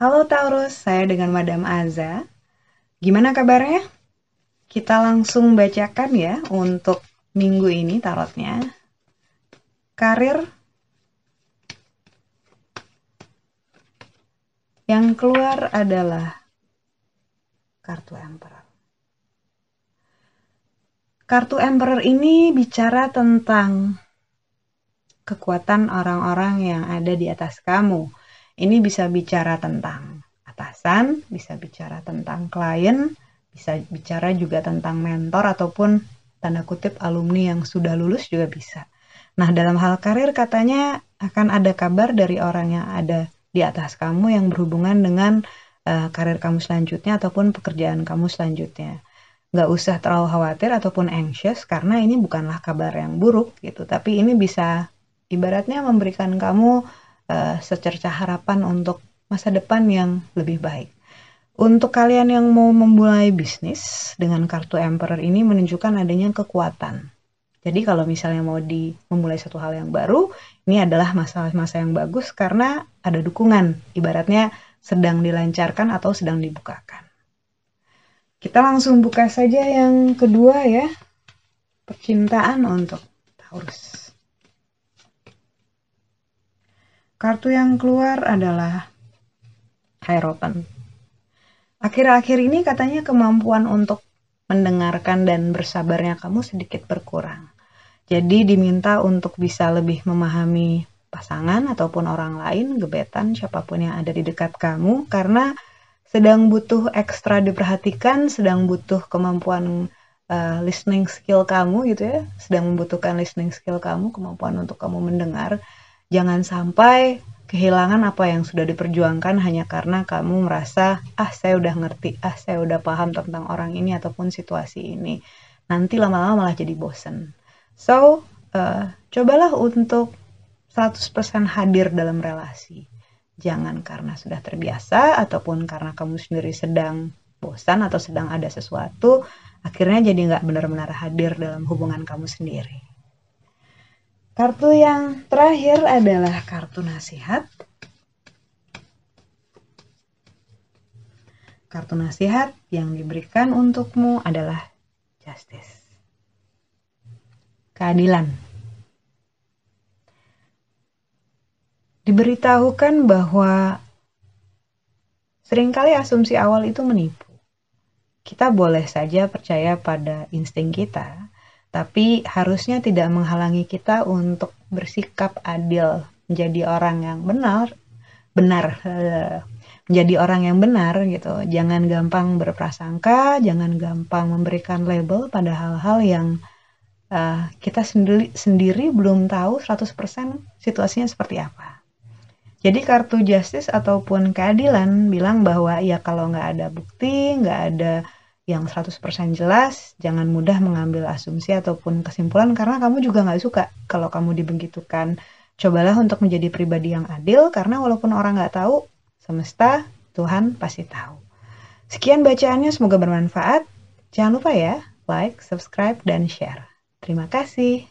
Halo Taurus, saya dengan Madam Aza. Gimana kabarnya? Kita langsung bacakan ya untuk minggu ini tarotnya. Karir yang keluar adalah kartu Emperor. Kartu Emperor ini bicara tentang kekuatan orang-orang yang ada di atas kamu ini bisa bicara tentang atasan, bisa bicara tentang klien, bisa bicara juga tentang mentor ataupun tanda kutip alumni yang sudah lulus juga bisa. Nah, dalam hal karir katanya akan ada kabar dari orang yang ada di atas kamu yang berhubungan dengan uh, karir kamu selanjutnya ataupun pekerjaan kamu selanjutnya. Nggak usah terlalu khawatir ataupun anxious karena ini bukanlah kabar yang buruk gitu, tapi ini bisa ibaratnya memberikan kamu uh, secerca harapan untuk masa depan yang lebih baik. Untuk kalian yang mau memulai bisnis dengan kartu Emperor ini menunjukkan adanya kekuatan. Jadi kalau misalnya mau di memulai satu hal yang baru, ini adalah masa-masa yang bagus karena ada dukungan. Ibaratnya sedang dilancarkan atau sedang dibukakan. Kita langsung buka saja yang kedua ya. Percintaan untuk Taurus. Kartu yang keluar adalah Hierophant. Akhir-akhir ini katanya kemampuan untuk mendengarkan dan bersabarnya kamu sedikit berkurang. Jadi diminta untuk bisa lebih memahami pasangan ataupun orang lain, gebetan, siapa pun yang ada di dekat kamu karena sedang butuh ekstra diperhatikan, sedang butuh kemampuan uh, listening skill kamu gitu ya, sedang membutuhkan listening skill kamu, kemampuan untuk kamu mendengar Jangan sampai kehilangan apa yang sudah diperjuangkan hanya karena kamu merasa, ah saya udah ngerti, ah saya udah paham tentang orang ini ataupun situasi ini. Nanti lama-lama malah jadi bosen. So, uh, cobalah untuk 100% hadir dalam relasi. Jangan karena sudah terbiasa ataupun karena kamu sendiri sedang bosan atau sedang ada sesuatu, akhirnya jadi nggak benar-benar hadir dalam hubungan kamu sendiri. Kartu yang terakhir adalah kartu nasihat. Kartu nasihat yang diberikan untukmu adalah justice. Keadilan. Diberitahukan bahwa sering kali asumsi awal itu menipu. Kita boleh saja percaya pada insting kita, tapi harusnya tidak menghalangi kita untuk bersikap adil, menjadi orang yang benar, benar, eh, menjadi orang yang benar gitu. Jangan gampang berprasangka, jangan gampang memberikan label pada hal-hal yang uh, kita sendiri sendiri belum tahu 100% situasinya seperti apa. Jadi kartu justice ataupun keadilan bilang bahwa ya kalau nggak ada bukti, nggak ada yang 100% jelas, jangan mudah mengambil asumsi ataupun kesimpulan karena kamu juga nggak suka kalau kamu dibegitukan. Cobalah untuk menjadi pribadi yang adil karena walaupun orang nggak tahu, semesta Tuhan pasti tahu. Sekian bacaannya, semoga bermanfaat. Jangan lupa ya, like, subscribe, dan share. Terima kasih.